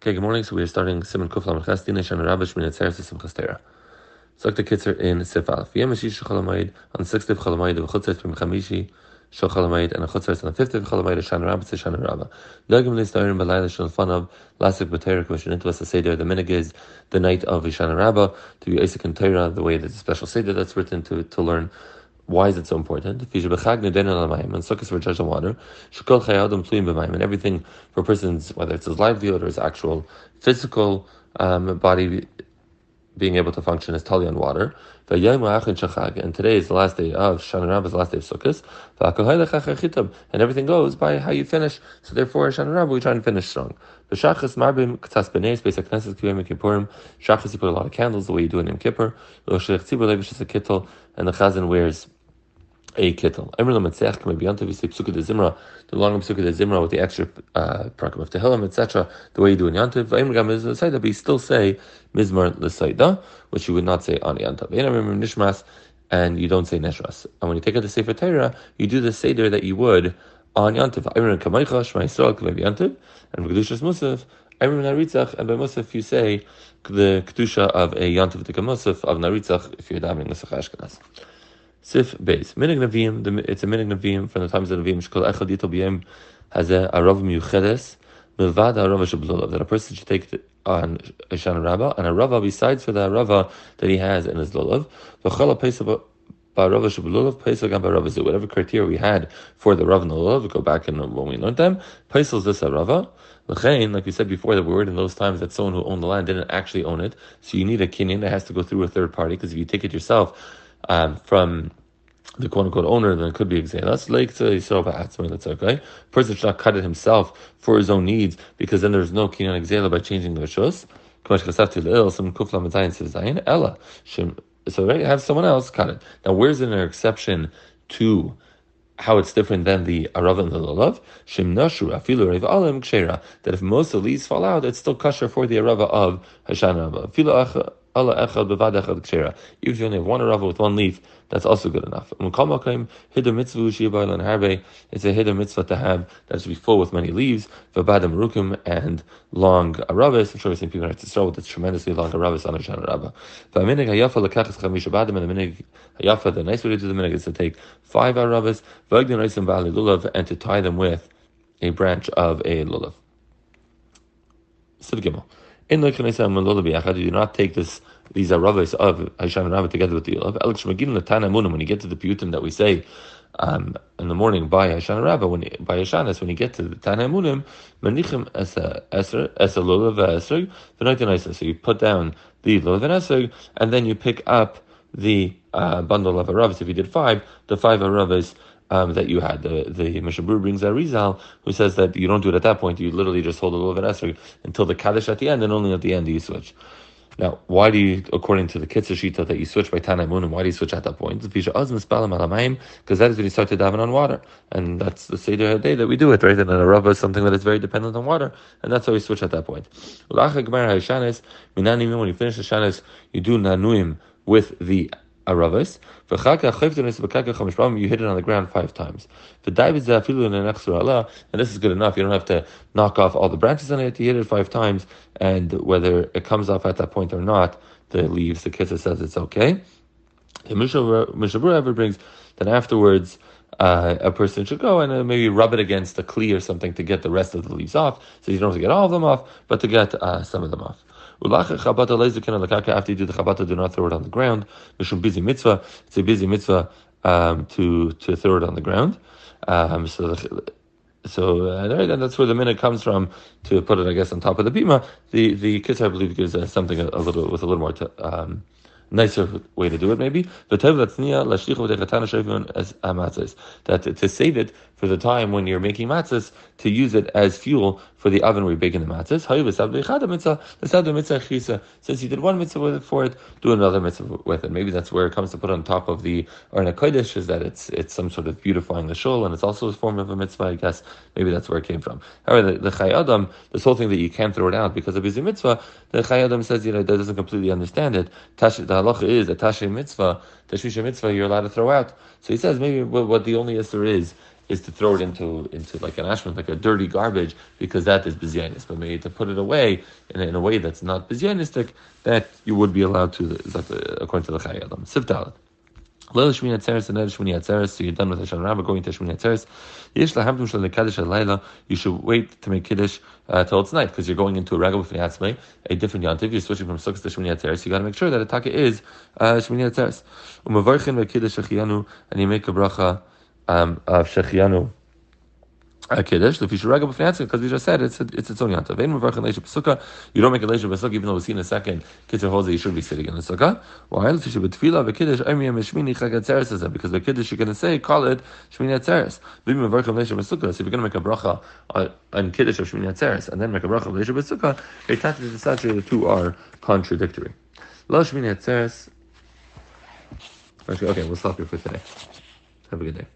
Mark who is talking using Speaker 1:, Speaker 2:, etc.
Speaker 1: Okay, good morning. So we are starting Siman Kuflam Chastina Shan Rabish Min Etzeres Simchas Torah. So the Kitzur in Sif Aleph. Yom Hashish on the sixth of Chalamayid of Chutzes from Chamishi Shal and a Chutzes on the fifth of Chalamayid Shan Rabbis Shan Rabba. Dagim Listarim Balayla Shal Fanav Lasik B'Torah Commission into us there the minig is the night of Hoshana Rabba to be Isaac and Torah the way that the special seder that's written to to learn why is it so important? And sukkahs for judge on water. And everything for persons, whether it's his livelihood or his actual physical um, body being able to function is tali on water. And today is the last day of Shana Rabbah, is the last day of Sukkot. And everything goes by how you finish. So therefore, Shana Rabbah, we try and finish strong. Shachas marbim k'tas b'neis beis hakneses k'yom kippurim. Shachas you put a lot of candles the way you do in Yom Kippur. And the Chazan wears a kittel. Emrul Metzeach can be. You say psukkah de zimra, the longer psukkah de zimra with the extra uh, prakim of tehillim, etc. The way you do in yantav. Emrul gam is but you still say mizmar l'saida, which you would not say on yantav. Emrul nishmas, and you don't say neshras. And when you take out the sefer Torah, you do the seder that you would on yantav. Emrul kamaycha shma yisrael can be and kedushas musaf. Emrul naritzach, and by musaf you say the kedusha of a yantav the musaf of naritzach if you're davening l'sach ashkenaz. Sif. Minig it's a Minig Navim from the times of Navim, Shkol Echad Yitol B'yem a Arav Miuchedes, Milvad Arav Shablulav, that a person should take on Ishan Rabbah, and a Rava besides for the Rava that he has in his Lulav, V'chala Pesach Whatever criteria we had for the Rav and the go back and when we learned them, Paisel is this a Rava. Like we said before, the word in those times that someone who owned the land didn't actually own it, so you need a kinyan that has to go through a third party, because if you take it yourself um, from the quote unquote owner, then it could be exelas. Like that's okay. Person should not cut it himself for his own needs because then there's no kinyan exela by changing the rishos. So right, have someone else cut it. Now, where's an exception to how it's different than the Arav and the Lulav? Shimnashu afilu rev alim kshera. That if most of the leaves fall out, it's still kosher for the Arava of Hoshana Rabba. If you only have one arava with one leaf, that's also good enough. It's a hidda mitzvah to have that should be full with many leaves. Vabadam rukum and long aravis. I'm sure we've seen people start with this tremendously long aravis on a shan araba. V'aminig the. The nice way to do the minig is to take five lulav, and to tie them with a branch of a lulav. Siv Gimel. In the you do not take this these are of Hashem and Rabbah together with the of Alex Shmagim Latana Munim. When you get to the piyutim that we say um, in the morning by Hashem and Rabbah, when by Hashanas, when you get to the Tana Munim, Manichim Esa Esra Esa Lulav Esrog V'Noitin So you put down the Lulav and Esrog, and then you pick up the uh, bundle of Aravis. If you did five, the five Aravis um, that you had. The the Mishabur brings a Rizal who says that you don't do it at that point. You literally just hold a little bit esrog until the kaddish at the end, and only at the end do you switch. Now, why do you, according to the Kitzur Shita, that you switch by Tanai and why do you switch at that point? Because that is when you start to daven on water. And that's the Seder day that we do it, right? And a Rabbah is something that is very dependent on water. And that's why we switch at that point. When you finish the Shanis, you do Nanuim with the aravas. You hit it on the ground five times. And this is good enough. You don't have to knock off all the branches on it. You hit it five times, and whether it comes off at that point or not, the leaves, the Kitzur says it's okay. Ever brings that afterwards uh, a person should go and uh, maybe rub it against a kli or something to get the rest of the leaves off. So you don't have to get all of them off, but to get uh, some of them off. After you do the chabata, do not throw it on the ground. Mishum busy mitzvah. It's a busy mitzvah um, to to throw it on the ground. Um, so the, so uh, that's where the minute comes from to put it, I guess, on top of the bima. The the kids, I believe, gives uh, something a, a, little with a little more. Um, nicer way to do it, maybe. That to save it for the time when you're making matzahs, to use it as fuel for the oven where you're baking the matzahs. Since you did one mitzvah with it for it, do another mitzvah with it. Maybe that's where it comes to put on top of the Aron Kodesh, is that it's it's some sort of beautifying the shul, and it's also a form of a mitzvah, I guess. Maybe that's where it came from. However, the, the Chai Adam, this whole thing that you can't throw it out because of busy mitzvah, the Chai Adam says, you know, that doesn't completely understand it. the halacha is that Tashay mitzvah, Tashvisha mitzvah, you're allowed to throw out. So he says maybe what, the only answer is is to throw it into into like an ashman, like a dirty garbage, because that is bizyanis. But maybe to put it away in a, in a way that's not bizyanistic, that you would be allowed to, uh, according to the Chayyadim. Sivtalit. Leil Shmini Atzeres and Erev Shmini Atzeres, so you're done with Hoshana Rabbah, going to Shmini Atzeres. Yesh lahamtum lekaddish alayla, you should wait to make Kiddush uh, till it's night, because you're going into a regal b'fnei a different yantiv, you're switching from Sukkot to Shmini Atzeres, you got to make sure that the taka is uh, Shmini Atzeres. Umavarchin ve'kiddush shechianu, and you make a bracha um, of shechianu, a kiddush. If you should regel because we just said it's a, it's its own yantav. Vein mevarchin leisha b'sukkah. You don't make a leisha b'sukkah, even though we see in a second. Kitzur holds that you should be sitting in the sukkah. Why? If you should be tefillah b'kiddush, emiyam shmini chag atzeres is because the kiddush you're going to say call it shmini atzeres. Vein mevarchin leisha b'sukkah. So if you're going to make a bracha on kiddush of shmini atzeres and then make a bracha leisha b'sukkah, the two are contradictory. Lo shmini atzeres. Okay, we'll stop here for today. Have a good day.